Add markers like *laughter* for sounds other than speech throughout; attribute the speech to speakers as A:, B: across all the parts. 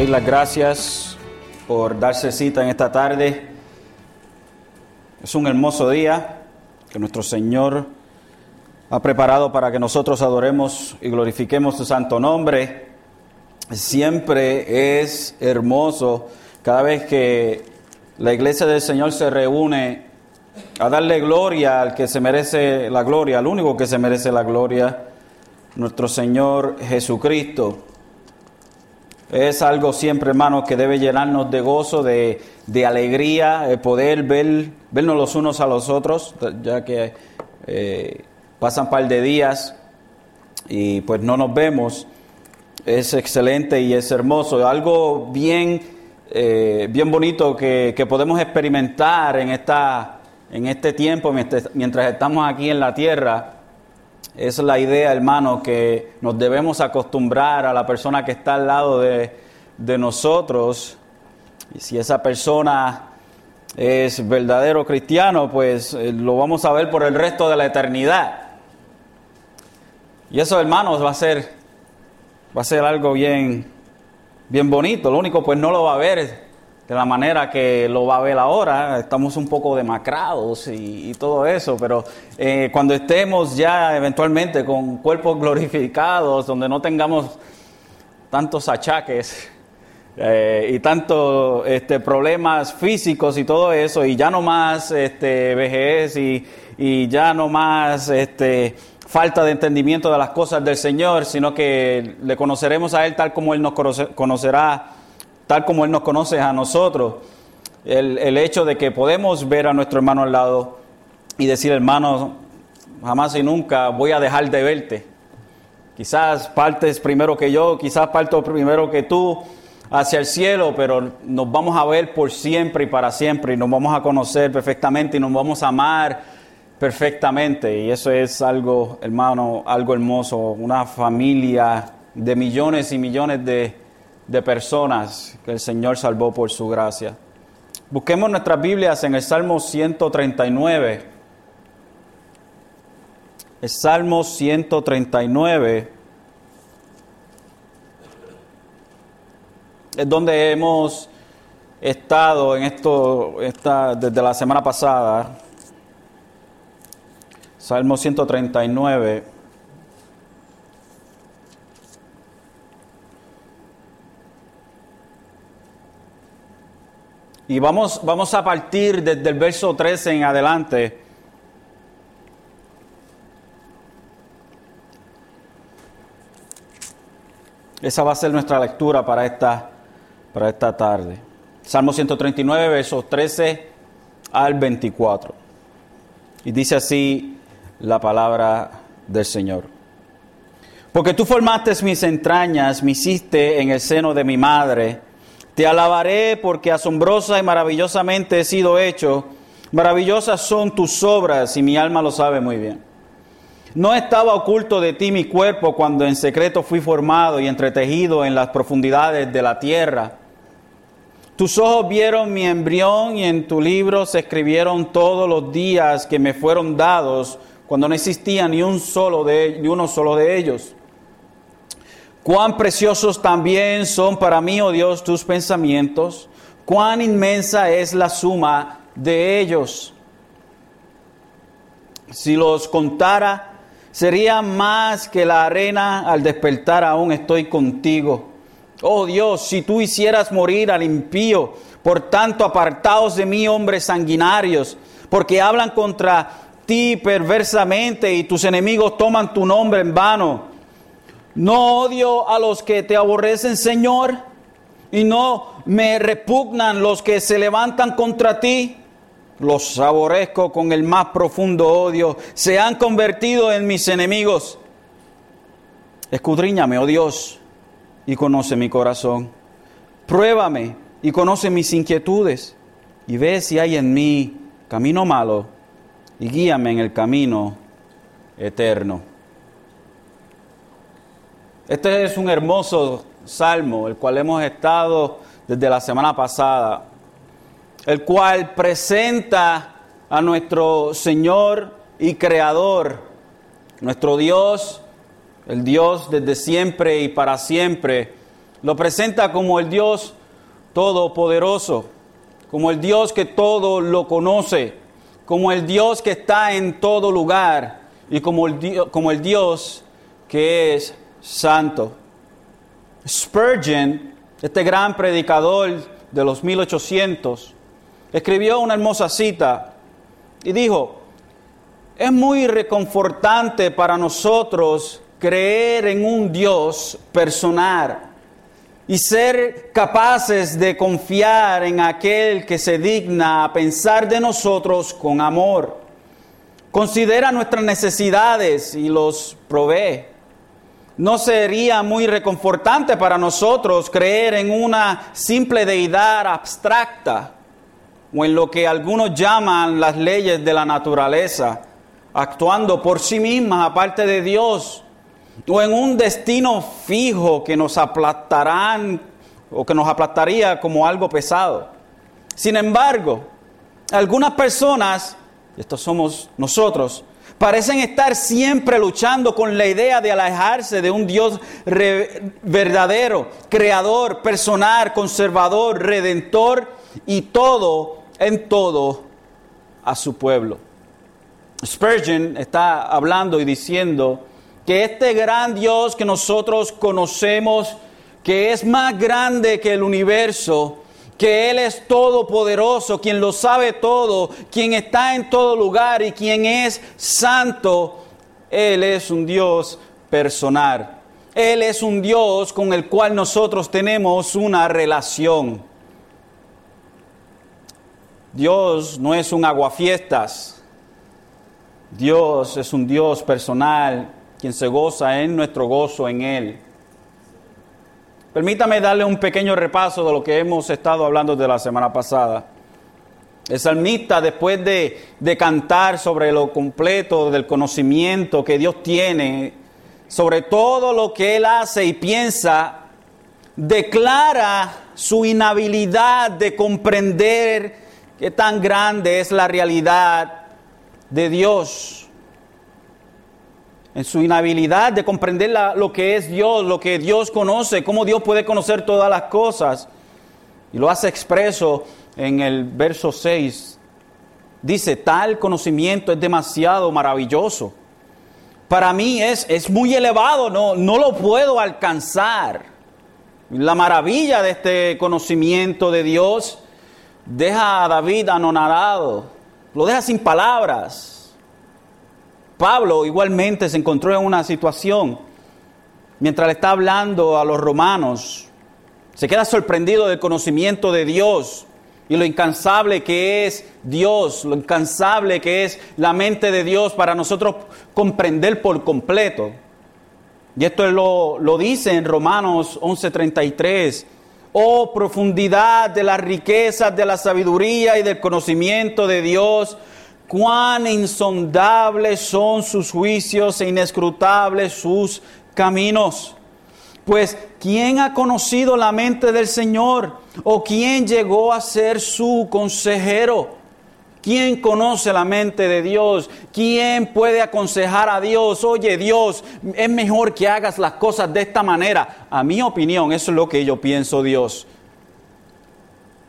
A: doy las gracias por darse cita en esta tarde. Es un hermoso día que nuestro Señor ha preparado para que nosotros adoremos y glorifiquemos su santo nombre. Siempre es hermoso cada vez que la iglesia del Señor se reúne a darle gloria al que se merece la gloria, al único que se merece la gloria, nuestro Señor Jesucristo. Es algo siempre, hermanos, que debe llenarnos de gozo, de, alegría, poder ver, vernos los unos a los otros, ya que eh, pasan un par de días y pues no nos vemos. Es excelente y es hermoso. Algo bien, eh, bien bonito que, que, podemos experimentar en, esta, en este tiempo mientras estamos aquí en la tierra es la idea, hermano, que nos debemos acostumbrar a la persona que está al lado de, nosotros. Y si esa persona es verdadero cristiano, pues eh, lo vamos a ver por el resto de la eternidad. Y eso, hermanos, va a ser, va a ser algo bien, bien bonito. Lo único, pues no lo va a ver de la manera que lo va a ver ahora. Estamos un poco demacrados y, todo eso, pero eh, cuando estemos ya eventualmente con cuerpos glorificados, donde no tengamos tantos achaques *laughs* eh, y tantos este, problemas físicos y todo eso, y ya no más este, vejez y, y ya no más este, falta de entendimiento de las cosas del Señor, sino que le conoceremos a Él tal como Él nos conocerá tal como Él nos conoce a nosotros, el, hecho de que podemos ver a nuestro hermano al lado y decir, hermano, jamás y nunca voy a dejar de verte. Quizás partes primero que yo, quizás parto primero que tú hacia el cielo, pero nos vamos a ver por siempre y para siempre y nos vamos a conocer perfectamente y nos vamos a amar perfectamente. Y eso es algo, hermano, algo hermoso, una familia de millones y millones de de personas que el Señor salvó por su gracia. Busquemos nuestras Biblias en el Salmo 139. El Salmo 139 es donde hemos estado en esto esta, desde la semana pasada. Salmo 139. Y vamos, vamos a partir desde el verso 13 en adelante. Esa va a ser nuestra lectura para esta, para esta tarde. Salmo 139, versos 13 al 24. Y dice así la palabra del Señor. Porque tú formaste mis entrañas, me hiciste en el seno de mi madre. Te alabaré porque asombrosa y maravillosamente he sido hecho. Maravillosas son tus obras y mi alma lo sabe muy bien. No estaba oculto de ti mi cuerpo cuando en secreto fui formado y entretejido en las profundidades de la tierra. Tus ojos vieron mi embrión y en tu libro se escribieron todos los días que me fueron dados cuando no existía ni, un solo de, ni uno solo de ellos. Cuán preciosos también son para mí, oh Dios, tus pensamientos. Cuán inmensa es la suma de ellos. Si los contara, sería más que la arena al despertar aún estoy contigo. Oh Dios, si tú hicieras morir al impío, por tanto apartaos de mí, hombres sanguinarios, porque hablan contra ti perversamente y tus enemigos toman tu nombre en vano. No odio a los que te aborrecen, Señor, y no me repugnan los que se levantan contra ti. Los aborrezco con el más profundo odio. Se han convertido en mis enemigos. Escudriñame, oh Dios, y conoce mi corazón. Pruébame y conoce mis inquietudes. Y ve si hay en mí camino malo y guíame en el camino eterno. Este es un hermoso salmo, el cual hemos estado desde la semana pasada, el cual presenta a nuestro Señor y Creador, nuestro Dios, el Dios desde siempre y para siempre, Lo presenta como el Dios todopoderoso, como el Dios que todo lo conoce, como el Dios que está en todo lugar y como el, como el Dios que es santo. Spurgeon, este gran predicador de los 1800, escribió una hermosa cita y dijo, es muy reconfortante para nosotros creer en un Dios personal y ser capaces de confiar en aquel que se digna a pensar de nosotros con amor. Considera nuestras necesidades y los provee. ¿No sería muy reconfortante para nosotros creer en una simple deidad abstracta o en lo que algunos llaman las leyes de la naturaleza, actuando por sí mismas aparte de Dios? o en un destino fijo que nos aplastarán o que nos aplastaría como algo pesado. Sin embargo, algunas personas, estos somos nosotros, parecen estar siempre luchando con la idea de alejarse de un Dios verdadero, creador, personal, conservador, redentor y todo en todo a su pueblo. Spurgeon está hablando y diciendo que este gran Dios que nosotros conocemos, que es más grande que el universo, que Él es todopoderoso, quien lo sabe todo, quien está en todo lugar y quien es santo, Él es un Dios personal. Él es un Dios con el cual nosotros tenemos una relación. Dios no es un aguafiestas. Dios es un Dios personal quien se goza en nuestro gozo en Él. Permítame darle un pequeño repaso de lo que hemos estado hablando de la semana pasada. El salmista, después de, de cantar sobre lo completo del conocimiento que Dios tiene, sobre todo lo que Él hace y piensa, declara su inhabilidad de comprender qué tan grande es la realidad de Dios en su inhabilidad de comprender lo que es Dios, lo que Dios conoce, cómo Dios puede conocer todas las cosas. Y lo hace expreso en el verso 6. Dice, tal conocimiento es demasiado maravilloso. Para mí es, es muy elevado, no, no lo puedo alcanzar. La maravilla de este conocimiento de Dios deja a David anonadado, lo deja sin palabras. Pablo igualmente se encontró en una situación mientras le está hablando a los romanos. Se queda sorprendido del conocimiento de Dios y lo incansable que es Dios, lo incansable que es la mente de Dios para nosotros comprender por completo. Y esto lo, lo dice en Romanos 11:33. Oh profundidad de las riquezas, de la sabiduría y del conocimiento de Dios cuán insondables son sus juicios e inescrutables sus caminos. Pues, ¿quién ha conocido la mente del Señor? ¿O quién llegó a ser su consejero? ¿Quién conoce la mente de Dios? ¿Quién puede aconsejar a Dios? Oye, Dios, es mejor que hagas las cosas de esta manera. A mi opinión, eso es lo que yo pienso, Dios.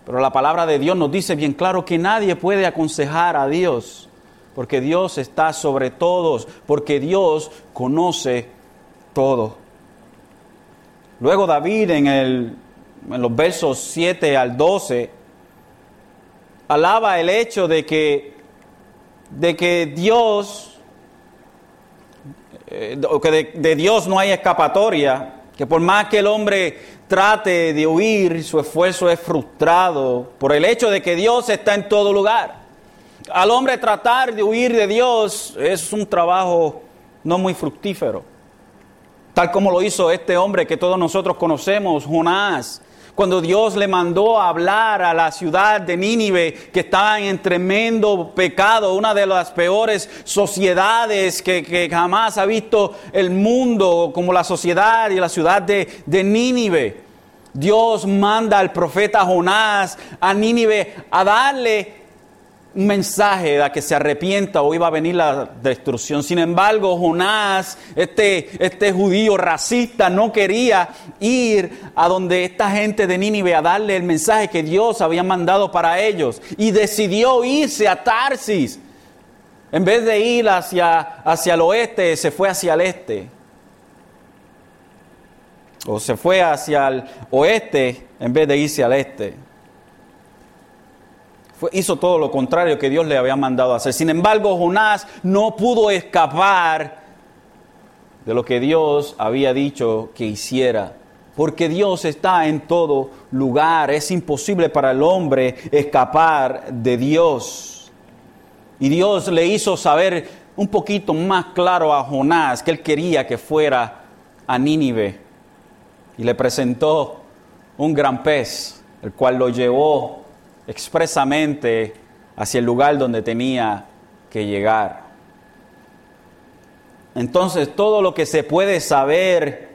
A: Pero la palabra de Dios nos dice bien claro que nadie puede aconsejar a Dios, porque Dios está sobre todos, porque Dios conoce todo. Luego David en, el, en los versos 7 al 12 alaba el hecho de que, de que Dios, eh, de, de Dios no hay escapatoria, que por más que el hombre trate de huir, su esfuerzo es frustrado por el hecho de que Dios está en todo lugar. Al hombre tratar de huir de Dios es un trabajo no muy fructífero. Tal como lo hizo este hombre que todos nosotros conocemos, Jonás. Cuando Dios le mandó a hablar a la ciudad de Nínive, que estaba en tremendo pecado, una de las peores sociedades que, jamás ha visto el mundo, como la sociedad y la ciudad de, de Nínive. Dios manda al profeta Jonás a Nínive a darle un mensaje de que se arrepienta o iba a venir la destrucción. Sin embargo, Jonás, este, este judío racista, no quería ir a donde esta gente de Nínive a darle el mensaje que Dios había mandado para ellos y decidió irse a Tarsis. En vez de ir hacia, hacia el oeste, se fue hacia el este. O se fue hacia el oeste en vez de irse al este hizo todo lo contrario que Dios le había mandado hacer. Sin embargo, Jonás no pudo escapar de lo que Dios había dicho que hiciera. Porque Dios está en todo lugar. Es imposible para el hombre escapar de Dios. Y Dios le hizo saber un poquito más claro a Jonás que él quería que fuera a Nínive. Y le presentó un gran pez, el cual lo llevó expresamente hacia el lugar donde tenía que llegar. Entonces todo lo que se puede saber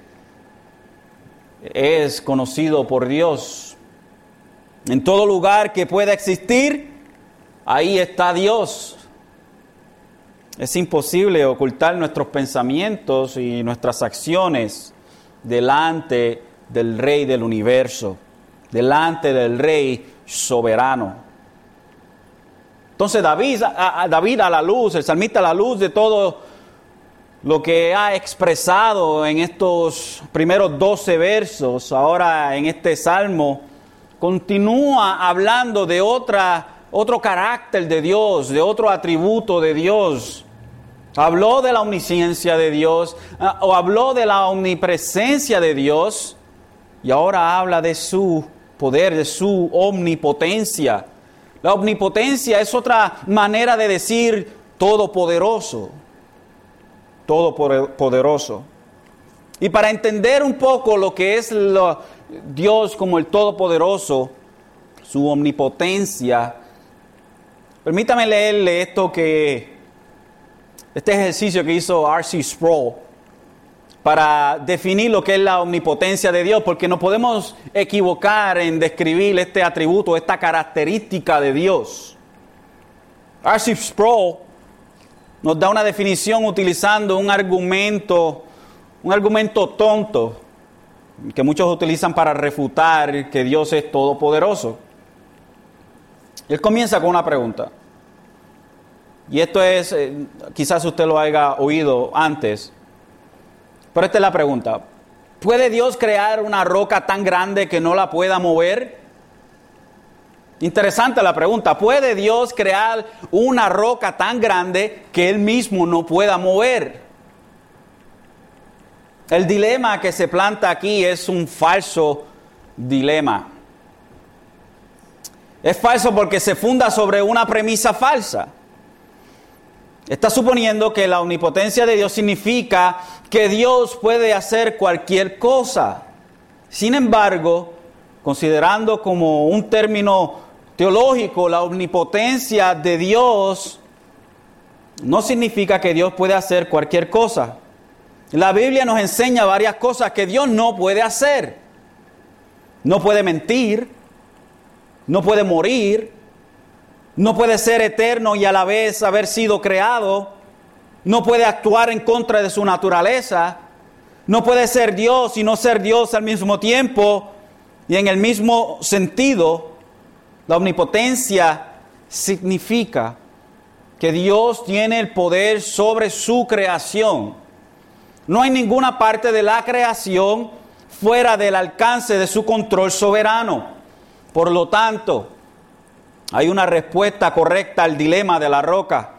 A: es conocido por Dios. En todo lugar que pueda existir, ahí está Dios. Es imposible ocultar nuestros pensamientos y nuestras acciones delante del Rey del universo, delante del Rey soberano. Entonces David a, David a la luz, el salmista a la luz de todo lo que ha expresado en estos primeros 12 versos, ahora en este salmo, continúa hablando de otra, otro carácter de Dios, de otro atributo de Dios. Habló de la omnisciencia de Dios, ah, o habló de la omnipresencia de Dios, y ahora habla de su poder, de su omnipotencia. La omnipotencia es otra manera de decir todopoderoso, todopoderoso. Y para entender un poco lo que es Dios como el todopoderoso, su omnipotencia, permítame leerle esto que, este ejercicio que hizo R.C. Sproul para definir lo que es la omnipotencia de Dios, porque no podemos equivocar en describir este atributo, esta característica de Dios. R.C. Sproul nos da una definición utilizando un argumento, un argumento tonto que muchos utilizan para refutar que Dios es todopoderoso. Él comienza con una pregunta. Y esto es, eh, quizás usted lo haya oído antes, pero esta es la pregunta. ¿Puede Dios crear una roca tan grande que no la pueda mover? Interesante la pregunta. ¿Puede Dios crear una roca tan grande que Él mismo no pueda mover? El dilema que se planta aquí es un falso dilema. Es falso porque se funda sobre una premisa falsa. Está suponiendo que la omnipotencia de Dios significa que Dios puede hacer cualquier cosa. Sin embargo, considerando como un término teológico la omnipotencia de Dios, no significa que Dios puede hacer cualquier cosa. La Biblia nos enseña varias cosas que Dios no puede hacer. No puede mentir, no puede morir, no puede ser eterno y a la vez haber sido creado, no puede actuar en contra de su naturaleza, no puede ser Dios y no ser Dios al mismo tiempo y en el mismo sentido. La omnipotencia significa que Dios tiene el poder sobre su creación. No hay ninguna parte de la creación fuera del alcance de su control soberano. Por lo tanto, hay una respuesta correcta al dilema de la roca.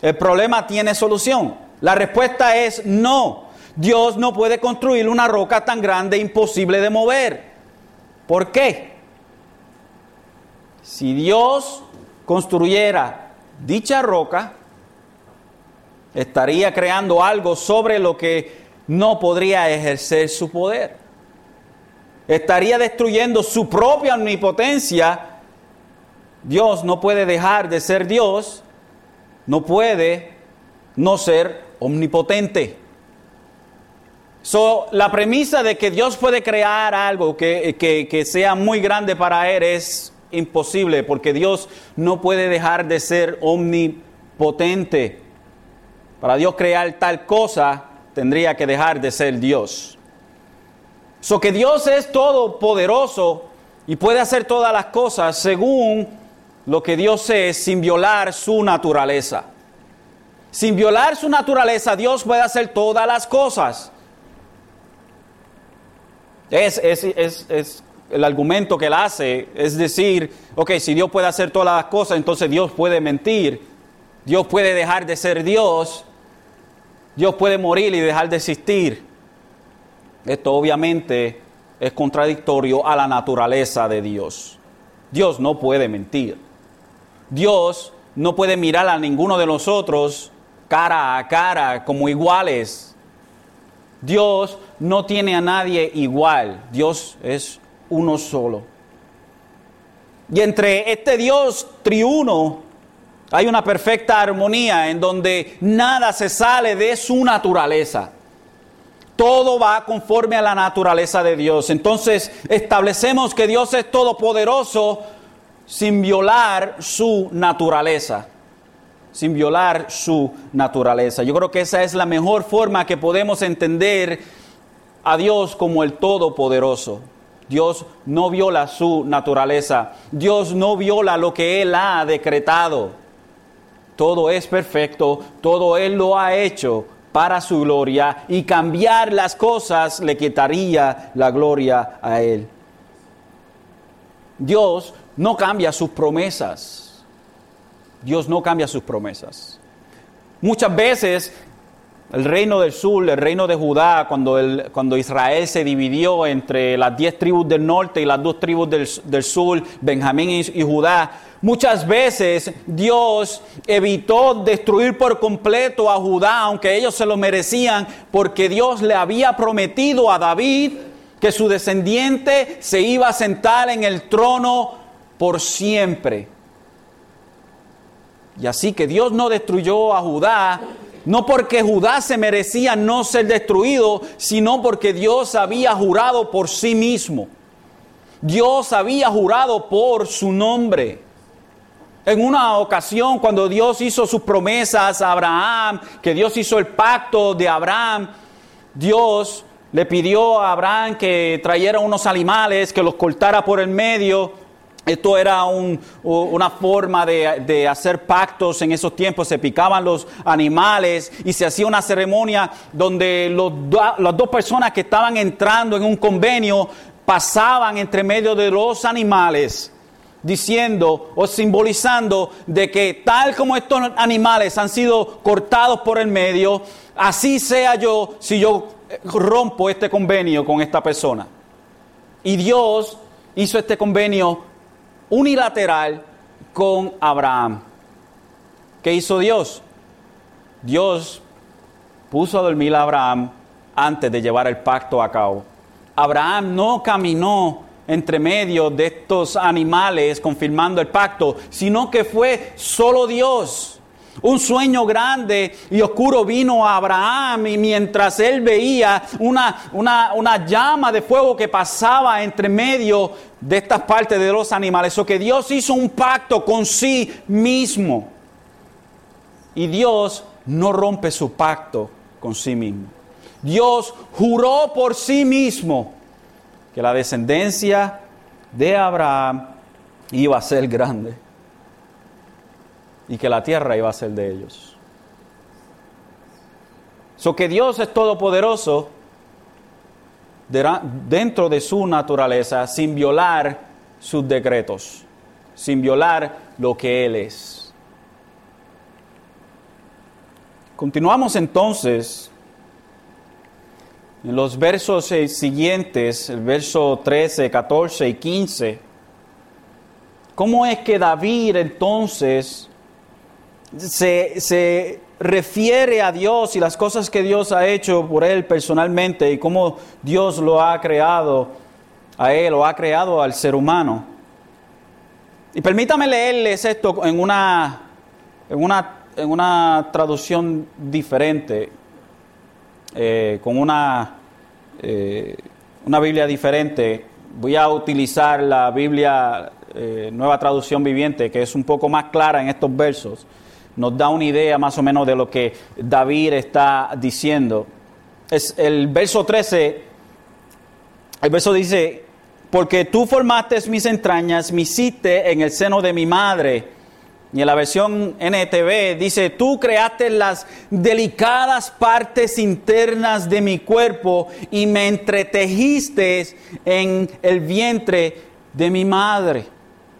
A: El problema tiene solución. La respuesta es no. Dios no puede construir una roca tan grande imposible de mover. ¿Por qué? Si Dios construyera dicha roca, estaría creando algo sobre lo que no podría ejercer su poder. Estaría destruyendo su propia omnipotencia Dios no puede dejar de ser Dios, no puede no ser omnipotente. So, la premisa de que Dios puede crear algo que, que sea muy grande para Él es imposible porque Dios no puede dejar de ser omnipotente. Para Dios crear tal cosa, tendría que dejar de ser Dios. So que Dios es todopoderoso y puede hacer todas las cosas según lo que Dios es sin violar su naturaleza. Sin violar su naturaleza, Dios puede hacer todas las cosas. Es, es, el argumento que él hace, es decir, ok, si Dios puede hacer todas las cosas, entonces Dios puede mentir, Dios puede dejar de ser Dios, Dios puede morir y dejar de existir. Esto obviamente es contradictorio a la naturaleza de Dios. Dios no puede mentir. Dios no puede mirar a ninguno de nosotros cara a cara como iguales. Dios no tiene a nadie igual. Dios es uno solo. Y entre este Dios triuno hay una perfecta armonía en donde nada se sale de su naturaleza. Todo va conforme a la naturaleza de Dios. Entonces establecemos que Dios es todopoderoso sin violar su naturaleza. Sin violar su naturaleza. Yo creo que esa es la mejor forma que podemos entender a Dios como el todopoderoso. Dios no viola su naturaleza. Dios no viola lo que Él ha decretado todo es perfecto, todo Él lo ha hecho para su gloria y cambiar las cosas le quitaría la gloria a Él. Dios no cambia sus promesas. Dios no cambia sus promesas. Muchas veces el reino del sur, el reino de Judá, cuando, cuando Israel se dividió entre las diez tribus del norte y las dos tribus del, sur, Benjamín y Judá, Muchas veces Dios evitó destruir por completo a Judá, aunque ellos se lo merecían, porque Dios le había prometido a David que su descendiente se iba a sentar en el trono por siempre. Y así que Dios no destruyó a Judá, no porque Judá se merecía no ser destruido, sino porque Dios había jurado por sí mismo. Dios había jurado por su nombre. En una ocasión, cuando Dios hizo sus promesas a Abraham, que Dios hizo el pacto de Abraham, Dios le pidió a Abraham que trayera unos animales, que los cortara por el medio. Esto era una forma de, hacer pactos en esos tiempos. Se picaban los animales y se hacía una ceremonia donde las dos personas que estaban entrando en un convenio pasaban entre medio de los animales diciendo o simbolizando de que tal como estos animales han sido cortados por el medio, así sea yo si yo rompo este convenio con esta persona. Y Dios hizo este convenio unilateral con Abraham. ¿Qué hizo Dios? Dios puso a dormir a Abraham antes de llevar el pacto a cabo. Abraham no caminó entre medio de estos animales confirmando el pacto, sino que fue solo Dios. Un sueño grande y oscuro vino a Abraham y mientras él veía una, una, una llama de fuego que pasaba entre medio de estas partes de los animales, o que Dios hizo un pacto con sí mismo. Y Dios no rompe su pacto con sí mismo. Dios juró por sí mismo que la descendencia de Abraham iba a ser grande y que la tierra iba a ser de ellos. So que Dios es todopoderoso dentro de su naturaleza sin violar sus decretos, sin violar lo que Él es. Continuamos entonces en los versos eh, siguientes, el verso 13, 14 y 15, ¿cómo es que David entonces se, se refiere a Dios y las cosas que Dios ha hecho por él personalmente y cómo Dios lo ha creado a él o ha creado al ser humano? Y permítame leerles esto en una, en una, en una traducción diferente. Eh, con una, eh, una Biblia diferente. Voy a utilizar la Biblia eh, nueva traducción viviente, que es un poco más clara en estos versos, nos da una idea más o menos de lo que David está diciendo. Es el verso 13, el verso dice, porque tú formaste mis entrañas, me hiciste en el seno de mi madre. Y en la versión NTV dice, tú creaste las delicadas partes internas de mi cuerpo y me entretejiste en el vientre de mi madre.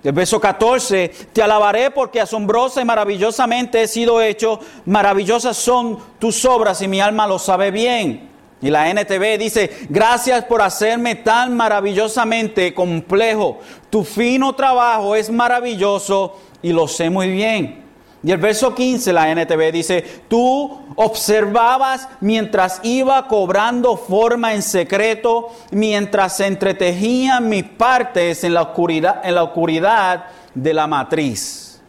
A: El verso 14, te alabaré porque asombrosa y maravillosamente he sido hecho, maravillosas son tus obras y mi alma lo sabe bien. Y la NTV dice, gracias por hacerme tan maravillosamente complejo. Tu fino trabajo es maravilloso y lo sé muy bien. Y el verso 15, la NTV dice, tú observabas mientras iba cobrando forma en secreto, mientras se entretejían mis partes en la oscuridad, en la oscuridad de la matriz.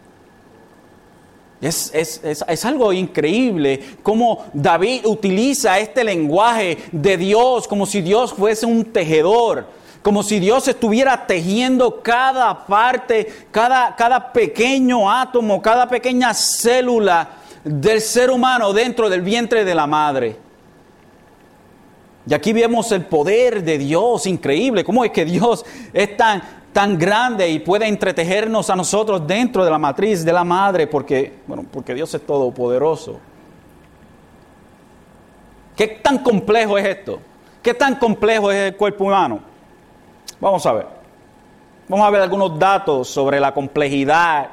A: Es, es, algo increíble cómo David utiliza este lenguaje de Dios como si Dios fuese un tejedor, como si Dios estuviera tejiendo cada parte, cada, cada pequeño átomo, cada pequeña célula del ser humano dentro del vientre de la madre. Y aquí vemos el poder de Dios, increíble, cómo es que Dios es tan, tan grande y puede entretejernos a nosotros dentro de la matriz de la madre, porque, bueno, porque Dios es todopoderoso. ¿Qué tan complejo es esto? ¿Qué tan complejo es el cuerpo humano? Vamos a ver. Vamos a ver algunos datos sobre la complejidad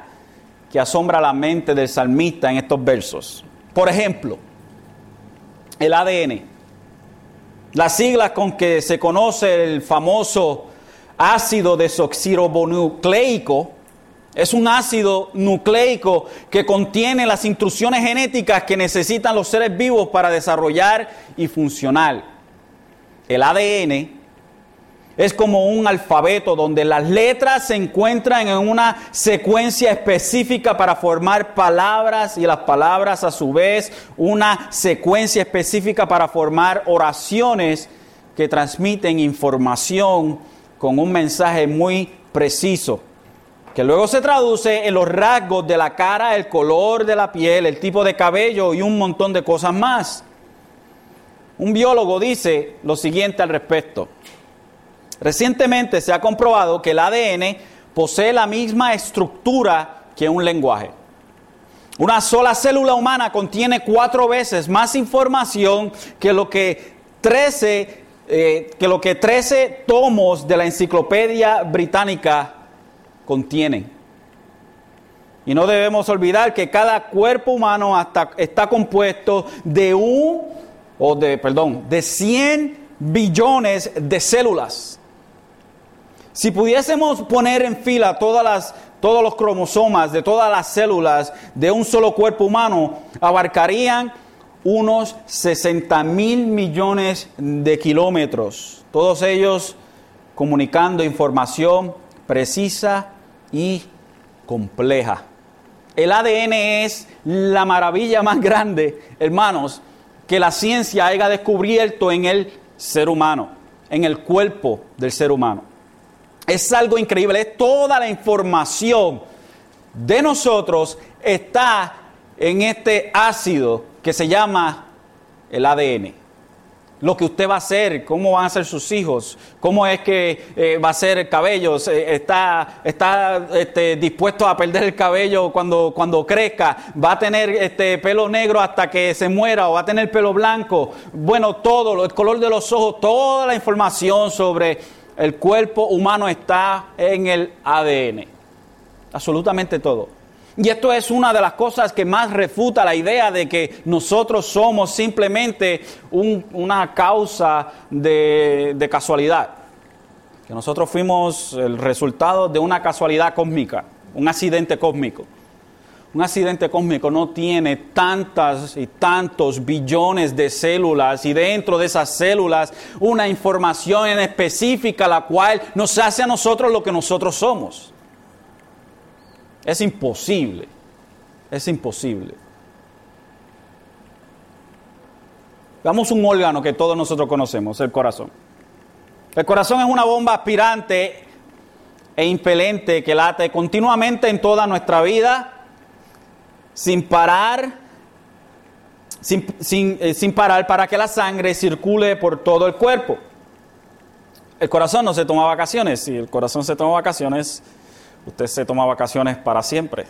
A: que asombra la mente del salmista en estos versos. Por ejemplo, el ADN. Las siglas con que se conoce el famoso ácido desoxirribonucleico es un ácido nucleico que contiene las instrucciones genéticas que necesitan los seres vivos para desarrollar y funcionar. El ADN es como un alfabeto donde las letras se encuentran en una secuencia específica para formar palabras y las palabras a su vez una secuencia específica para formar oraciones que transmiten información con un mensaje muy preciso, que luego se traduce en los rasgos de la cara, el color de la piel, el tipo de cabello y un montón de cosas más. Un biólogo dice lo siguiente al respecto. Recientemente se ha comprobado que el ADN posee la misma estructura que un lenguaje. Una sola célula humana contiene cuatro veces más información que lo que 13 eh, que lo que 13 tomos de la enciclopedia británica contienen. Y no debemos olvidar que cada cuerpo humano hasta está compuesto de un, o de, perdón, de 100 billones de células. Si pudiésemos poner en fila todos los cromosomas de todas las células de un solo cuerpo humano, abarcarían unos 60 mil millones de kilómetros, todos ellos comunicando información precisa y compleja. El ADN es la maravilla más grande, hermanos, que la ciencia haya descubierto en el ser humano, en el cuerpo del ser humano. Es algo increíble, es toda la información de nosotros está en este ácido que se llama el ADN. Lo que usted va a hacer, cómo van a ser sus hijos, cómo es que eh, va a ser el cabello, está, está este, dispuesto a perder el cabello cuando, cuando crezca, va a tener este, pelo negro hasta que se muera o va a tener pelo blanco. Bueno, todo, el color de los ojos, toda la información sobre el cuerpo humano está en el ADN. Absolutamente todo. Y esto es una de las cosas que más refuta la idea de que nosotros somos simplemente una causa de, de casualidad. Que nosotros fuimos el resultado de una casualidad cósmica, un accidente cósmico. Un accidente cósmico no tiene tantas y tantos billones de células y dentro de esas células una información en específica la cual nos hace a nosotros lo que nosotros somos. Es imposible. Es imposible. Veamos un órgano que todos nosotros conocemos, el corazón. El corazón es una bomba aspirante e impelente que late continuamente en toda nuestra vida, sin parar, sin, sin, eh, sin parar para que la sangre circule por todo el cuerpo. El corazón no se toma vacaciones, si el corazón se toma vacaciones, usted se toma vacaciones para siempre.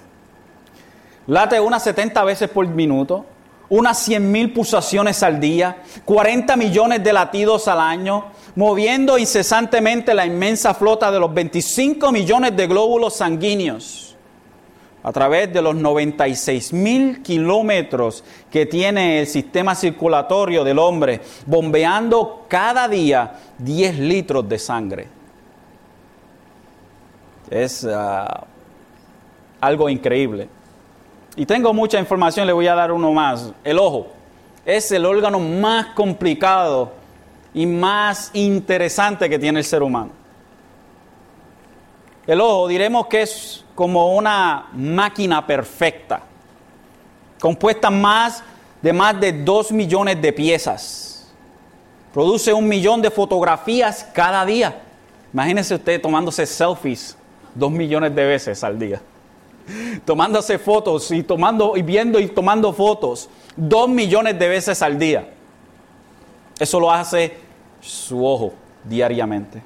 A: Late unas 70 veces por minuto, unas 100 mil pulsaciones al día, 40 millones de latidos al año, moviendo incesantemente la inmensa flota de los 25 millones de glóbulos sanguíneos a través de los 96 mil kilómetros que tiene el sistema circulatorio del hombre, bombeando cada día 10 litros de sangre. Es uh, algo increíble. Y tengo mucha información, le voy a dar uno más. El ojo es el órgano más complicado y más interesante que tiene el ser humano. El ojo diremos que es como una máquina perfecta, compuesta más de más de dos millones de piezas. Produce un millón de fotografías cada día. Imagínese usted tomándose selfies dos millones de veces al día tomándose fotos y tomando y viendo y tomando fotos dos millones de veces al día. Eso lo hace su ojo diariamente.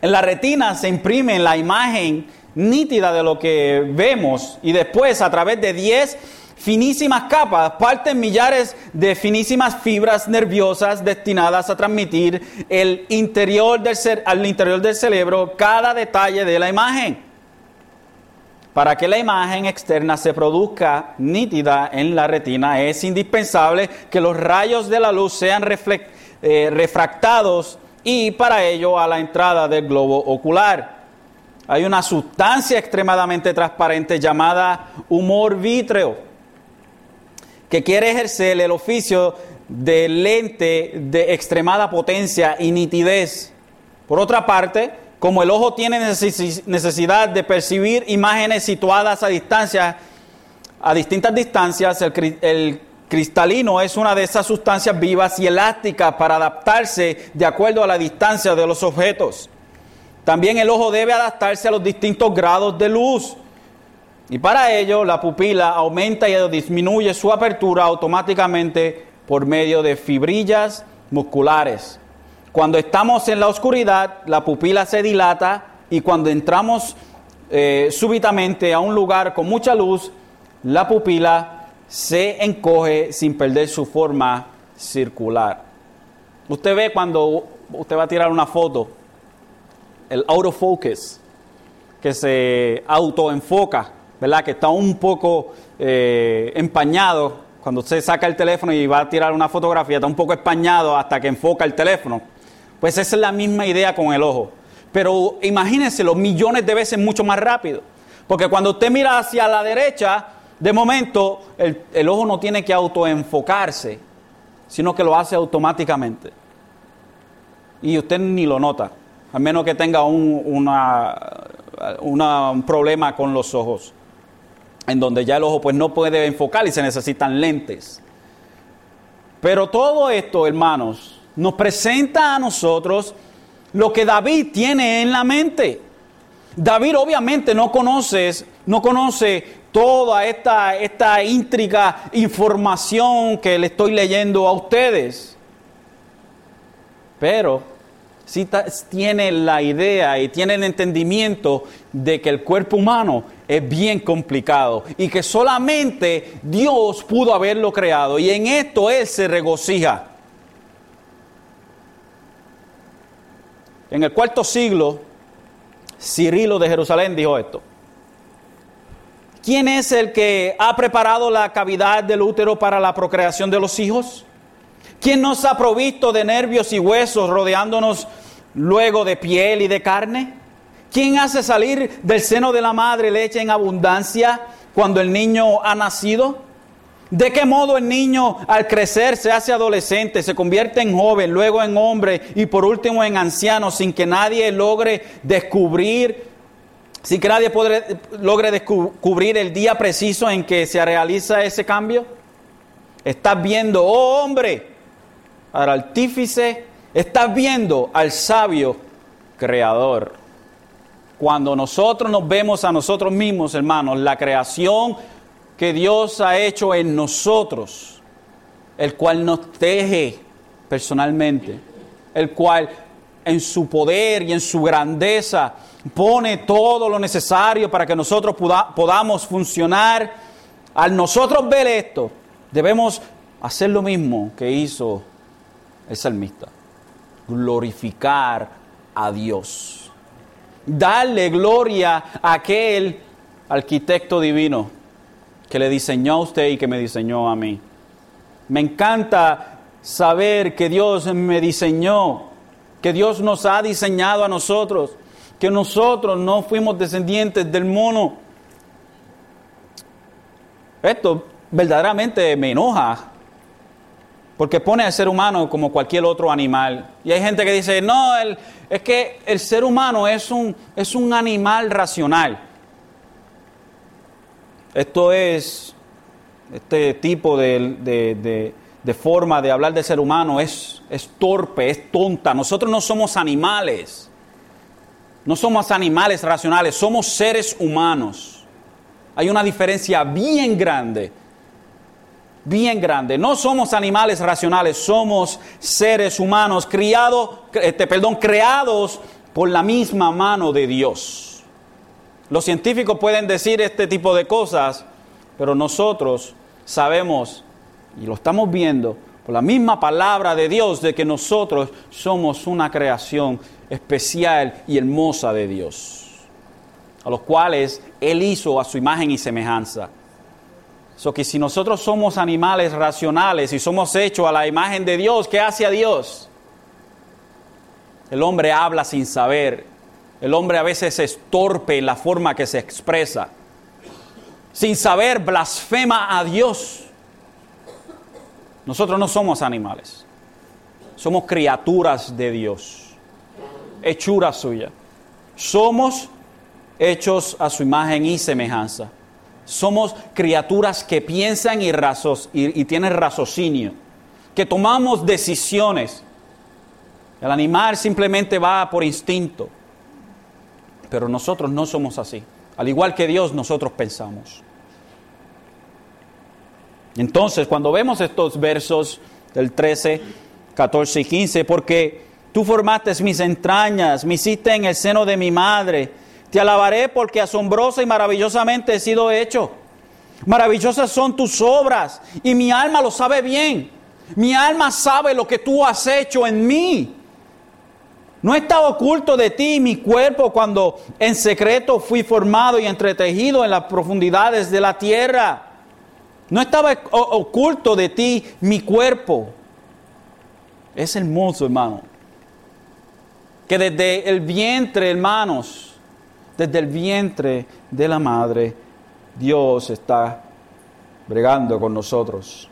A: En la retina se imprime la imagen nítida de lo que vemos y después a través de 10 finísimas capas parten millares de finísimas fibras nerviosas destinadas a transmitir el interior del al interior del cerebro cada detalle de la imagen. Para que la imagen externa se produzca nítida en la retina es indispensable que los rayos de la luz sean eh, refractados y para ello a la entrada del globo ocular. Hay una sustancia extremadamente transparente llamada humor vítreo que quiere ejercer el oficio de lente de extremada potencia y nitidez. Por otra parte, como el ojo tiene necesidad de percibir imágenes situadas a distancia, a distintas distancias, el, cristalino es una de esas sustancias vivas y elásticas para adaptarse de acuerdo a la distancia de los objetos. También el ojo debe adaptarse a los distintos grados de luz. Y para ello la pupila aumenta y disminuye su apertura automáticamente por medio de fibrillas musculares. Cuando estamos en la oscuridad, la pupila se dilata y cuando entramos eh, súbitamente a un lugar con mucha luz, la pupila se encoge sin perder su forma circular. Usted ve cuando usted va a tirar una foto, el autofocus, que se autoenfoca, ¿verdad? Que está un poco eh, empañado. Cuando usted saca el teléfono y va a tirar una fotografía, está un poco empañado hasta que enfoca el teléfono. Pues esa es la misma idea con el ojo. Pero imagínense los millones de veces mucho más rápido. Porque cuando usted mira hacia la derecha, de momento el, ojo no tiene que autoenfocarse, sino que lo hace automáticamente. Y usted ni lo nota, a menos que tenga un, un problema con los ojos, en donde ya el ojo pues no puede enfocar y se necesitan lentes. Pero todo esto, hermanos, nos presenta a nosotros lo que David tiene en la mente. David obviamente no conoce, no conoce toda esta, esta información que le estoy leyendo a ustedes. Pero sí tiene la idea y tiene el entendimiento de que el cuerpo humano es bien complicado y que solamente Dios pudo haberlo creado y en esto Él se regocija. En el cuarto siglo, Cirilo de Jerusalén dijo esto. ¿Quién es el que ha preparado la cavidad del útero para la procreación de los hijos? ¿Quién nos ha provisto de nervios y huesos rodeándonos luego de piel y de carne? ¿Quién hace salir del seno de la madre leche en abundancia cuando el niño ha nacido? ¿De qué modo el niño al crecer se hace adolescente, se convierte en joven, luego en hombre y por último en anciano sin que nadie logre descubrir, sin que nadie logre descubrir el día preciso en que se realiza ese cambio? Estás viendo, oh hombre, al artífice, estás viendo al sabio creador. Cuando nosotros nos vemos a nosotros mismos, hermanos, la creación que Dios ha hecho en nosotros, el cual nos teje personalmente, el cual en su poder y en su grandeza pone todo lo necesario para que nosotros podamos funcionar. Al nosotros ver esto, debemos hacer lo mismo que hizo el salmista, glorificar a Dios, darle gloria a aquel arquitecto divino que le diseñó a usted y que me diseñó a mí. Me encanta saber que Dios me diseñó que Dios nos ha diseñado a nosotros, que nosotros no fuimos descendientes del mono. Esto verdaderamente me enoja, porque pone al ser humano como cualquier otro animal. Y hay gente que dice, no, es que el ser humano es un, es un animal racional. Esto es, este tipo de de forma de hablar del ser humano es, es torpe, es tonta. Nosotros no somos animales. No somos animales racionales, somos seres humanos. Hay una diferencia bien grande, bien grande. No somos animales racionales, somos seres humanos criados, este, perdón, creados por la misma mano de Dios. Los científicos pueden decir este tipo de cosas, pero nosotros sabemos y lo estamos viendo por la misma palabra de Dios de que nosotros somos una creación especial y hermosa de Dios, a los cuales Él hizo a su imagen y semejanza. So que si nosotros somos animales racionales y somos hechos a la imagen de Dios, ¿qué hace a Dios? El hombre habla sin saber. El hombre a veces es torpe en la forma que se expresa. Sin saber, blasfema a Dios. Nosotros no somos animales. Somos criaturas de Dios. Hechura suya. Somos hechos a su imagen y semejanza. Somos criaturas que piensan y, y, tienen raciocinio. Que tomamos decisiones. El animal simplemente va por instinto. Pero nosotros no somos así. Al igual que Dios, nosotros pensamos. Entonces, cuando vemos estos versos del 13, 14 y 15, porque tú formaste mis entrañas, me hiciste en el seno de mi madre, te alabaré porque asombrosa y maravillosamente he sido hecho. Maravillosas son tus obras y mi alma lo sabe bien. Mi alma sabe lo que tú has hecho en mí. No está oculto de ti mi cuerpo cuando en secreto fui formado y entretejido en las profundidades de la tierra. No estaba oculto de ti mi cuerpo. Es hermoso, hermano. Que desde el vientre, hermanos, desde el vientre de la madre, Dios está bregando con nosotros.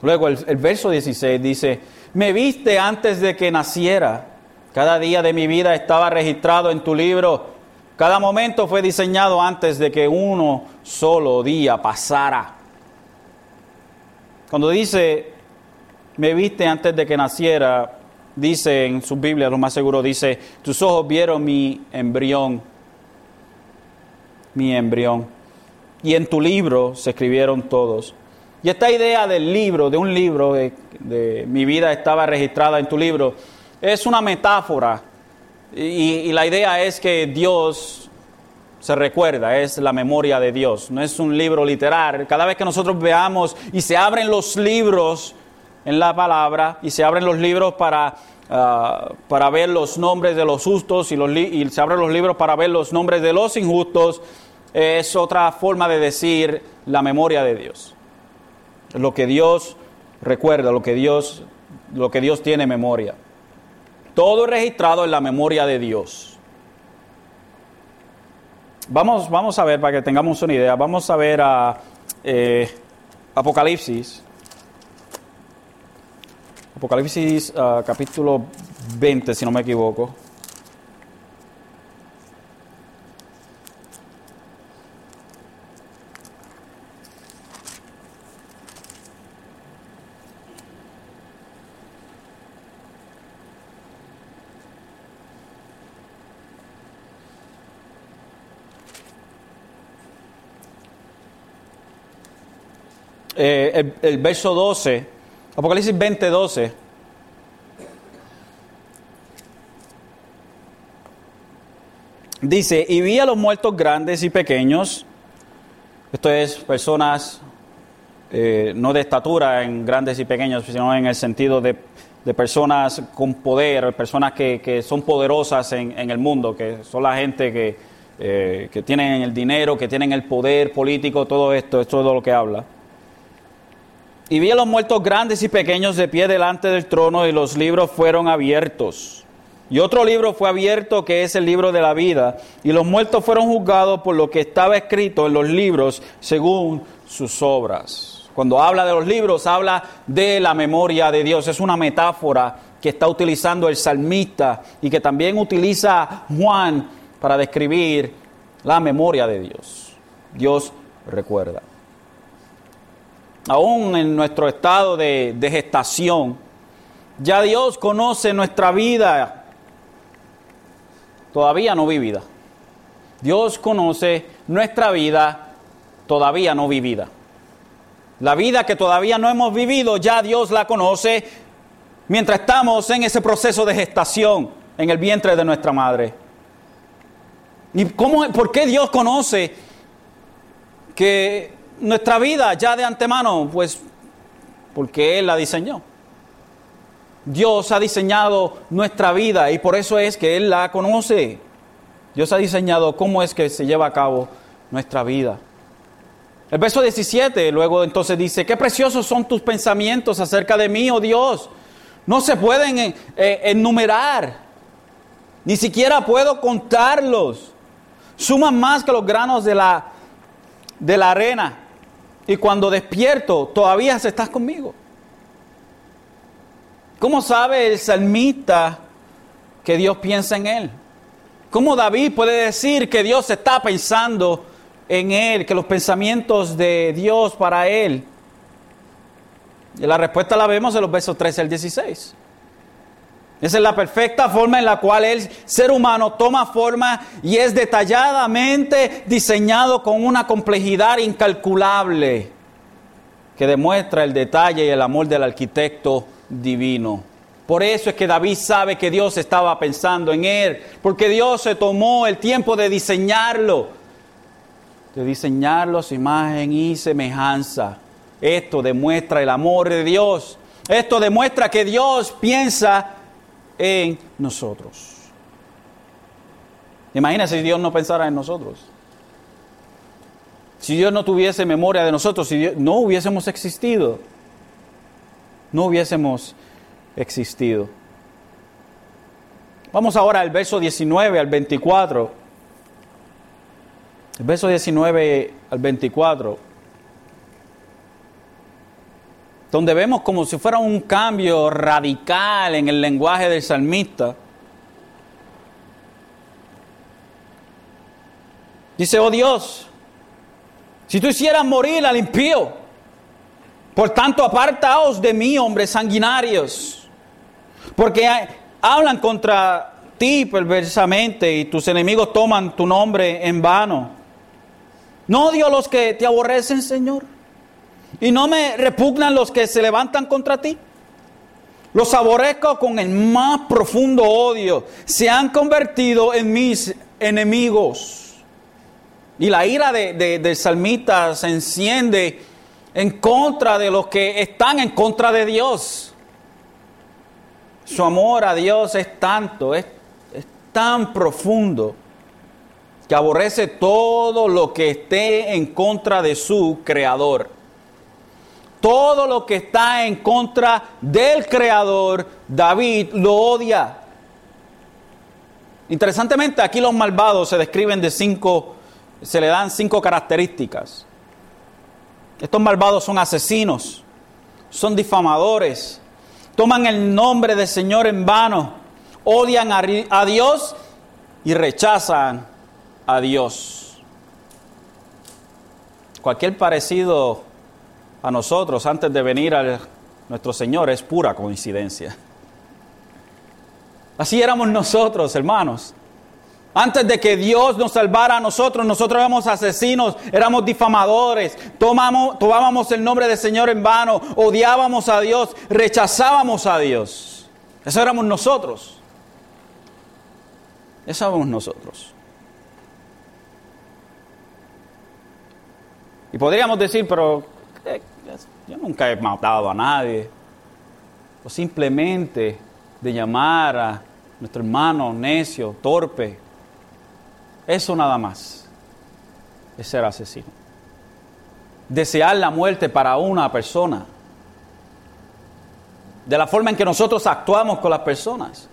A: Luego el, el, verso 16 dice, me viste antes de que naciera, cada día de mi vida estaba registrado en tu libro cada momento fue diseñado antes de que uno solo día pasara. Cuando dice, me viste antes de que naciera, dice en su Biblia, lo más seguro, dice, tus ojos vieron mi embrión, mi embrión. Y en tu libro se escribieron todos. Y esta idea del libro, de un libro, de, mi vida estaba registrada en tu libro, es una metáfora y, la idea es que Dios se recuerda, es la memoria de Dios, no es un libro literal. Cada vez que nosotros veamos y se abren los libros en la palabra y se abren los libros para, ah, para ver los nombres de los justos y, los y se abren los libros para ver los nombres de los injustos, es otra forma de decir la memoria de Dios. Lo que Dios recuerda, lo que Dios, lo que Dios tiene memoria. Todo registrado en la memoria de Dios. Vamos, vamos a ver, para que tengamos una idea, vamos a ver a eh, Apocalipsis. Apocalipsis ah, capítulo 20, si no me equivoco. Eh, el, verso 12, Apocalipsis 20, 12. Dice, y vi a los muertos grandes y pequeños, esto es personas eh, no de estatura en grandes y pequeños, sino en el sentido de, personas con poder, personas que, que son poderosas en, el mundo, que son la gente que, eh, que tienen el dinero, que tienen el poder político, todo esto, es todo lo que habla. Y vi a los muertos grandes y pequeños de pie delante del trono y los libros fueron abiertos. Y otro libro fue abierto que es el libro de la vida. Y los muertos fueron juzgados por lo que estaba escrito en los libros según sus obras. Cuando habla de los libros, habla de la memoria de Dios. Es una metáfora que está utilizando el salmista y que también utiliza Juan para describir la memoria de Dios. Dios recuerda. Aún en nuestro estado de, gestación, ya Dios conoce nuestra vida todavía no vivida. Dios conoce nuestra vida todavía no vivida. La vida que todavía no hemos vivido, ya Dios la conoce mientras estamos en ese proceso de gestación en el vientre de nuestra madre. ¿Y cómo, por qué Dios conoce que nuestra vida ya de antemano? Pues porque Él la diseñó. Dios ha diseñado nuestra vida y por eso es que Él la conoce. Dios ha diseñado cómo es que se lleva a cabo nuestra vida. El verso 17 luego entonces dice, qué preciosos son tus pensamientos acerca de mí, oh Dios. No se pueden eh, eh, enumerar, ni siquiera puedo contarlos. Suman más que los granos de la, de la arena. Y cuando despierto, todavía estás conmigo. ¿Cómo sabe el salmista que Dios piensa en él? ¿Cómo David puede decir que Dios está pensando en él, que los pensamientos de Dios para él? Y la respuesta la vemos en los versos 13 al 16. Esa es la perfecta forma en la cual el ser humano toma forma y es detalladamente diseñado con una complejidad incalculable que demuestra el detalle y el amor del arquitecto divino. Por eso es que David sabe que Dios estaba pensando en él, porque Dios se tomó el tiempo de diseñarlo, de diseñarlo a su imagen y semejanza. Esto demuestra el amor de Dios. Esto demuestra que Dios piensa en nosotros. Imagínese si Dios no pensara en nosotros. Si Dios no tuviese memoria de nosotros, si no hubiésemos existido no hubiésemos existido. Vamos ahora al verso 19 al 24. El verso 19 al 24. Donde vemos como si fuera un cambio radical en el lenguaje del salmista. Dice, oh Dios, si tú hicieras morir al impío, por tanto, apartaos de mí, hombres sanguinarios, porque hablan contra ti perversamente y tus enemigos toman tu nombre en vano. No odio a los que te aborrecen, Señor, y no me repugnan los que se levantan contra ti. Los aborrezco con el más profundo odio. Se han convertido en mis enemigos. Y la ira de, de, del salmista se enciende en contra de los que están en contra de Dios. Su amor a Dios es tanto, es, es tan profundo, que aborrece todo lo que esté en contra de su creador. Todo lo que está en contra del creador, David lo odia. Interesantemente, aquí los malvados se describen de cinco, se le dan cinco características. Estos malvados son asesinos, son difamadores, toman el nombre del Señor en vano, odian a, Dios y rechazan a Dios. Cualquier parecido a nosotros antes de venir a nuestro Señor es pura coincidencia. Así éramos nosotros, hermanos. Antes de que Dios nos salvara a nosotros, nosotros éramos asesinos, éramos difamadores, tomábamos el nombre del Señor en vano, odiábamos a Dios, rechazábamos a Dios. Eso éramos nosotros. Eso éramos nosotros. Y podríamos decir, pero yo nunca he matado a nadie. O simplemente de llamar a nuestro hermano necio, torpe. Eso nada más es ser asesino. Desear la muerte para una persona. De la forma en que nosotros actuamos con las personas.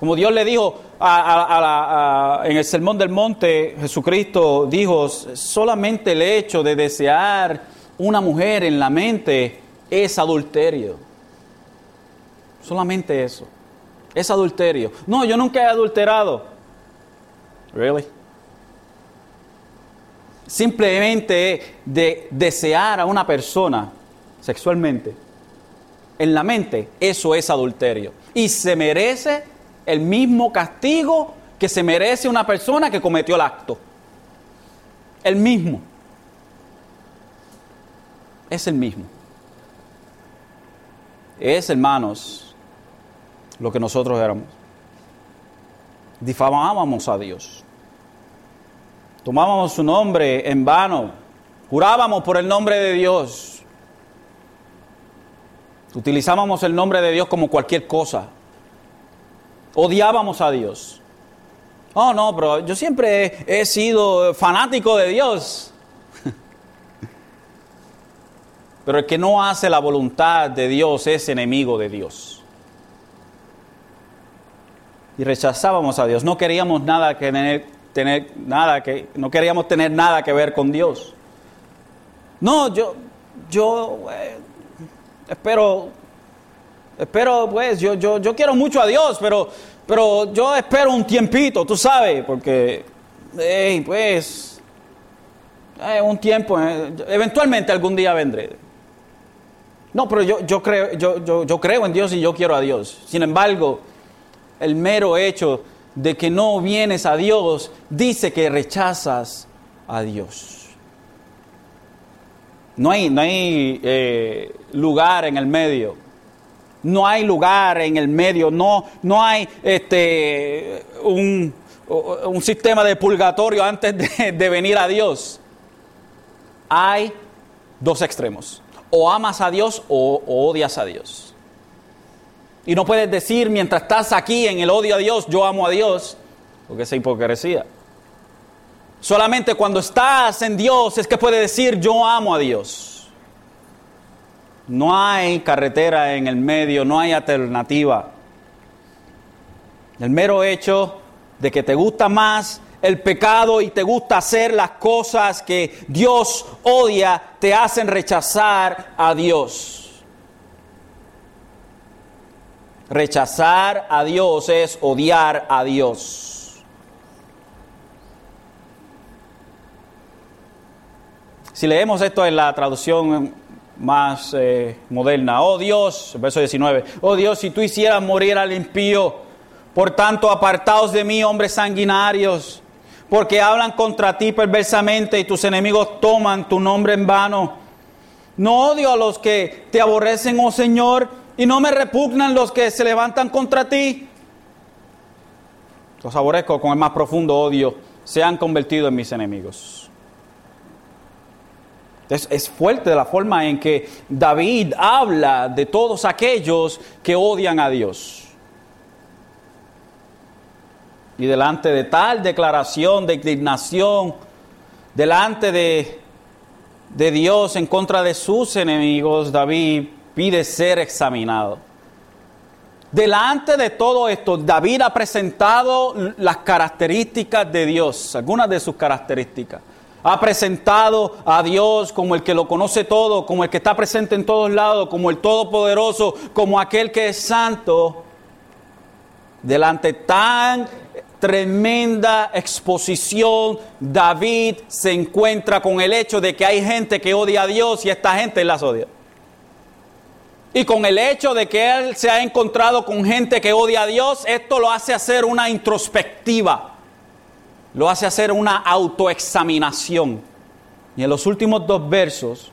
A: Como Dios le dijo en el Sermón del Monte, Jesucristo dijo, solamente el hecho de desear una mujer en la mente es adulterio. Solamente eso. Es adulterio. No, yo nunca he adulterado. Really? Simplemente de desear a una persona sexualmente en la mente, eso es adulterio. Y se merece el mismo castigo que se merece una persona que cometió el acto. El mismo. Es el mismo. Es, hermanos, lo que nosotros éramos. Difamábamos a Dios. Tomábamos su nombre en vano. Jurábamos por el nombre de Dios. Utilizábamos el nombre de Dios como cualquier cosa odiábamos a Dios. Oh, no, pero yo siempre he, sido fanático de Dios. Pero el que no hace la voluntad de Dios es enemigo de Dios. Y rechazábamos a Dios. No queríamos nada que tener, tener nada que no queríamos tener nada que ver con Dios. No, yo yo eh, espero Espero, pues, yo, yo, yo quiero mucho a Dios, pero, pero yo espero un tiempito, tú sabes, porque, pues, eh, un tiempo, eh, eventualmente algún día vendré. No, pero yo, yo, creo, yo, yo, yo creo en Dios y yo quiero a Dios. Sin embargo, el mero hecho de que no vienes a Dios dice que rechazas a Dios. No hay, no hay eh, lugar en el medio no hay lugar en el medio, no, no hay este, un, sistema de purgatorio antes de, venir a Dios. Hay dos extremos. O amas a Dios o, odias a Dios. Y no puedes decir mientras estás aquí en el odio a Dios, yo amo a Dios, porque es hipocresía. Solamente cuando estás en Dios es que puedes decir yo amo a Dios. No hay carretera en el medio, no hay alternativa. El mero hecho de que te gusta más el pecado y te gusta hacer las cosas que Dios odia, te hacen rechazar a Dios. Rechazar a Dios es odiar a Dios. Si leemos esto en la traducción más eh, moderna. Oh Dios, verso 19, oh Dios, si tú hicieras morir al impío, por tanto apartaos de mí, hombres sanguinarios, porque hablan contra ti perversamente y tus enemigos toman tu nombre en vano. No odio a los que te aborrecen, oh Señor, y no me repugnan los que se levantan contra ti. Los aborrezco con el más profundo odio, se han convertido en mis enemigos. Es, fuerte la forma en que David habla de todos aquellos que odian a Dios. Y delante de tal declaración de indignación, delante de, de Dios en contra de sus enemigos, David pide ser examinado. Delante de todo esto, David ha presentado las características de Dios, algunas de sus características ha presentado a Dios como el que lo conoce todo, como el que está presente en todos lados, como el Todopoderoso, como aquel que es santo, delante tan tremenda exposición, David se encuentra con el hecho de que hay gente que odia a Dios y esta gente las odia. Y con el hecho de que él se ha encontrado con gente que odia a Dios, esto lo hace hacer una introspectiva lo hace hacer una autoexaminación. Y en los últimos dos versos,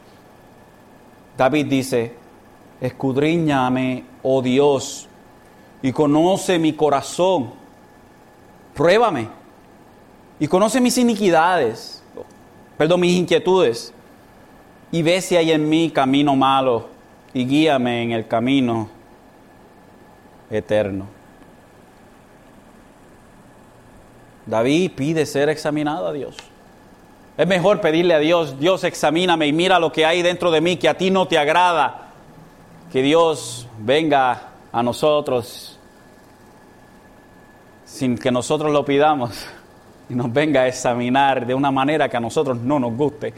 A: David dice, escudriñame, oh Dios, y conoce mi corazón, pruébame, y conoce mis iniquidades, perdón, mis inquietudes, y ve si hay en mí camino malo, y guíame en el camino eterno. David pide ser examinado a Dios. Es mejor pedirle a Dios, Dios examíname y mira lo que hay dentro de mí que a ti no te agrada. Que Dios venga a nosotros sin que nosotros lo pidamos y nos venga a examinar de una manera que a nosotros no nos guste.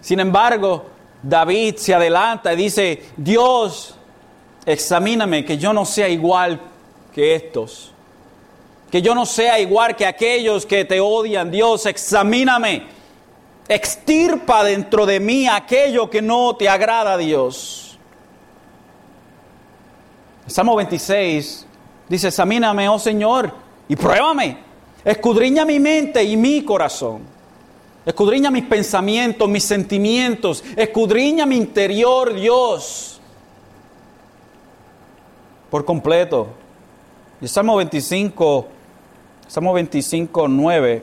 A: Sin embargo, David se adelanta y dice, Dios, examíname que yo no sea igual que estos que yo no sea igual que aquellos que te odian. Dios, examíname. Extirpa dentro de mí aquello que no te agrada, Dios. Salmo 26 dice, examíname, oh Señor, y pruébame. Escudriña mi mente y mi corazón. Escudriña mis pensamientos, mis sentimientos. Escudriña mi interior, Dios. Por completo. Y Salmo 25 Salmo 25, 9.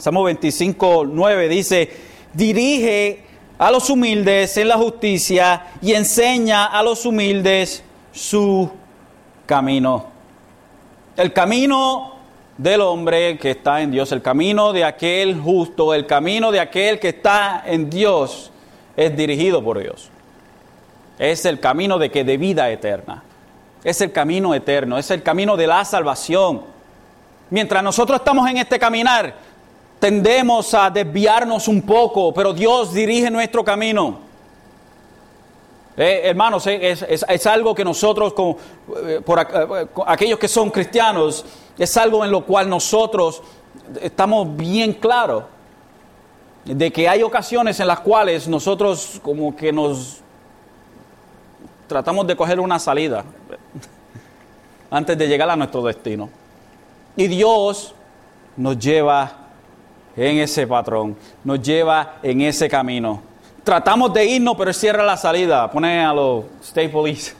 A: Salmo 25, 9 dice, dirige a los humildes en la justicia y enseña a los humildes su camino. El camino del hombre que está en Dios, el camino de aquel justo, el camino de aquel que está en Dios es dirigido por Dios. Es el camino de que de vida eterna. Es el camino eterno, es el camino de la salvación. Mientras nosotros estamos en este caminar, tendemos a desviarnos un poco, pero Dios dirige nuestro camino. Eh, hermanos, eh, es, algo que nosotros, eh, por aquellos que son cristianos, es algo en lo cual nosotros estamos bien claros de que hay ocasiones en las cuales nosotros como que nos tratamos de coger una salida antes de llegar a nuestro destino. Y Dios nos lleva en ese patrón, nos lleva en ese camino. Tratamos de irnos, pero cierra la salida. Pone a los State Police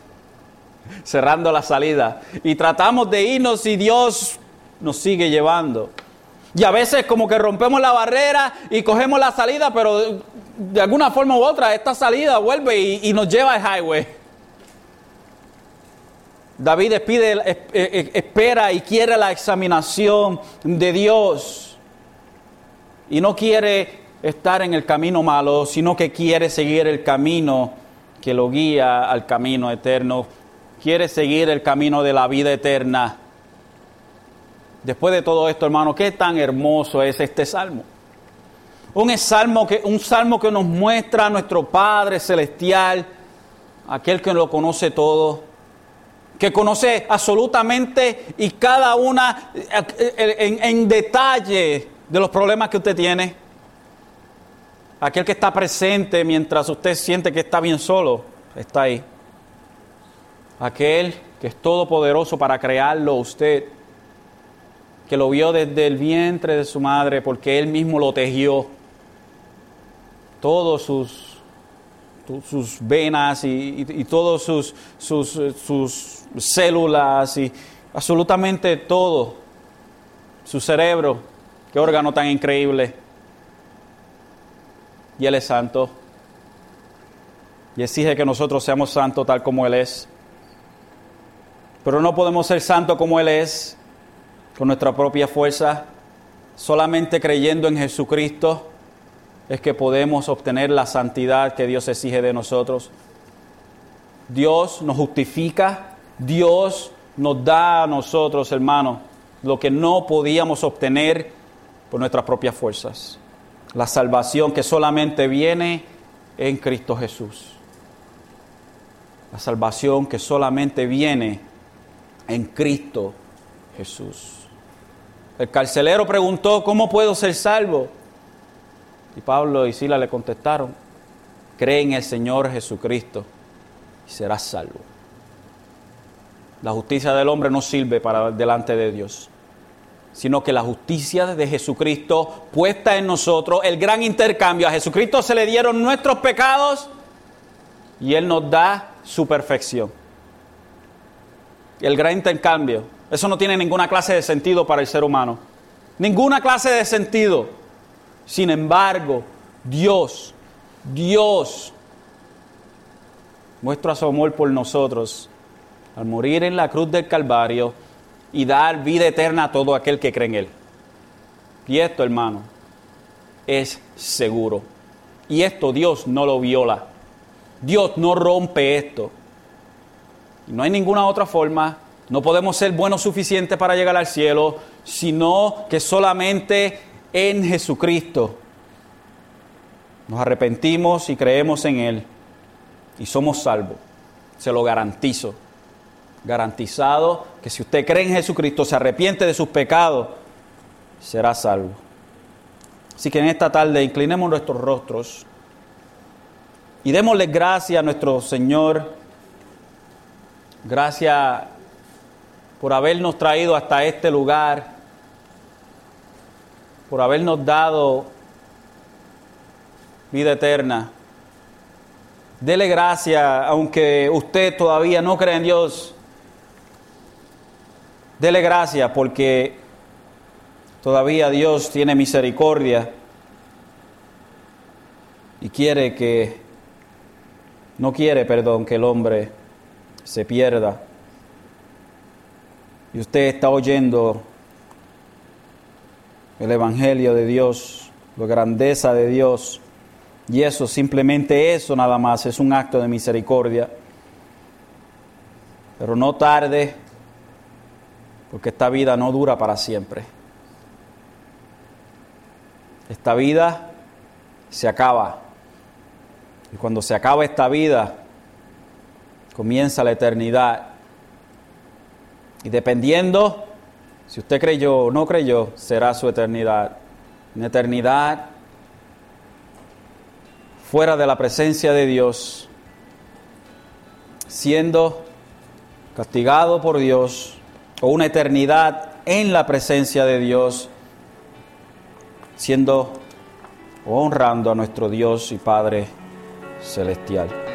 A: *laughs* cerrando la salida. Y tratamos de irnos y Dios nos sigue llevando. Y a veces como que rompemos la barrera y cogemos la salida, pero de alguna forma u otra esta salida vuelve y, nos lleva al highway. David espera y quiere la examinación de Dios. Y no quiere estar en el camino malo, sino que quiere seguir el camino que lo guía al camino eterno. Quiere seguir el camino de la vida eterna. Después de todo esto, hermano, qué tan hermoso es este salmo. Un salmo que, un salmo que nos muestra a nuestro Padre Celestial, aquel que lo conoce todo, que conoce absolutamente y cada una en, en detalle de los problemas que usted tiene. Aquel que está presente mientras usted siente que está bien solo, está ahí. Aquel que es todopoderoso para crearlo usted que lo vio desde el vientre de su madre porque él mismo lo tejió. Todos sus, sus venas y, y, todas sus, sus, sus células y absolutamente todo. Su cerebro, qué órgano tan increíble. Y Él es santo. Y exige que nosotros seamos santos tal como Él es. Pero no podemos ser santos como Él es con nuestra propia fuerza, solamente creyendo en Jesucristo es que podemos obtener la santidad que Dios exige de nosotros. Dios nos justifica, Dios nos da a nosotros, hermanos, lo que no podíamos obtener por nuestras propias fuerzas. La salvación que solamente viene en Cristo Jesús. La salvación que solamente viene en Cristo Jesús. El carcelero preguntó, ¿cómo puedo ser salvo? Y Pablo y Sila le contestaron, Cree en el Señor Jesucristo y serás salvo. La justicia del hombre no sirve para delante de Dios, sino que la justicia de Jesucristo puesta en nosotros, el gran intercambio. A Jesucristo se le dieron nuestros pecados y Él nos da su perfección. El gran intercambio. Eso no tiene ninguna clase de sentido para el ser humano. Ninguna clase de sentido. Sin embargo, Dios, Dios muestra su amor por nosotros al morir en la cruz del Calvario y dar vida eterna a todo aquel que cree en Él. Y esto, hermano, es seguro. Y esto Dios no lo viola. Dios no rompe esto. no hay ninguna otra forma. No podemos ser buenos suficientes para llegar al cielo, sino que solamente en Jesucristo nos arrepentimos y creemos en Él y somos salvos. Se lo garantizo garantizado que si usted cree en Jesucristo, se arrepiente de sus pecados, será salvo. Así que en esta tarde inclinemos nuestros rostros y démosle gracias a nuestro Señor. Gracias por habernos traído hasta este lugar, por habernos dado vida eterna. Dele gracias, aunque usted todavía no cree en Dios, Dele gracias porque todavía Dios tiene misericordia y quiere que, no quiere, perdón, que el hombre se pierda. Y usted está oyendo el Evangelio de Dios, la grandeza de Dios. Y eso, simplemente eso nada más, es un acto de misericordia. Pero no tarde porque esta vida no dura para siempre. Esta vida se acaba. Y cuando se acaba esta vida, comienza la eternidad. Y dependiendo si usted creyó o no creyó, será su eternidad. Una eternidad fuera de la presencia de Dios, siendo castigado por Dios o una eternidad en la presencia de Dios, siendo o honrando a nuestro Dios y Padre celestial.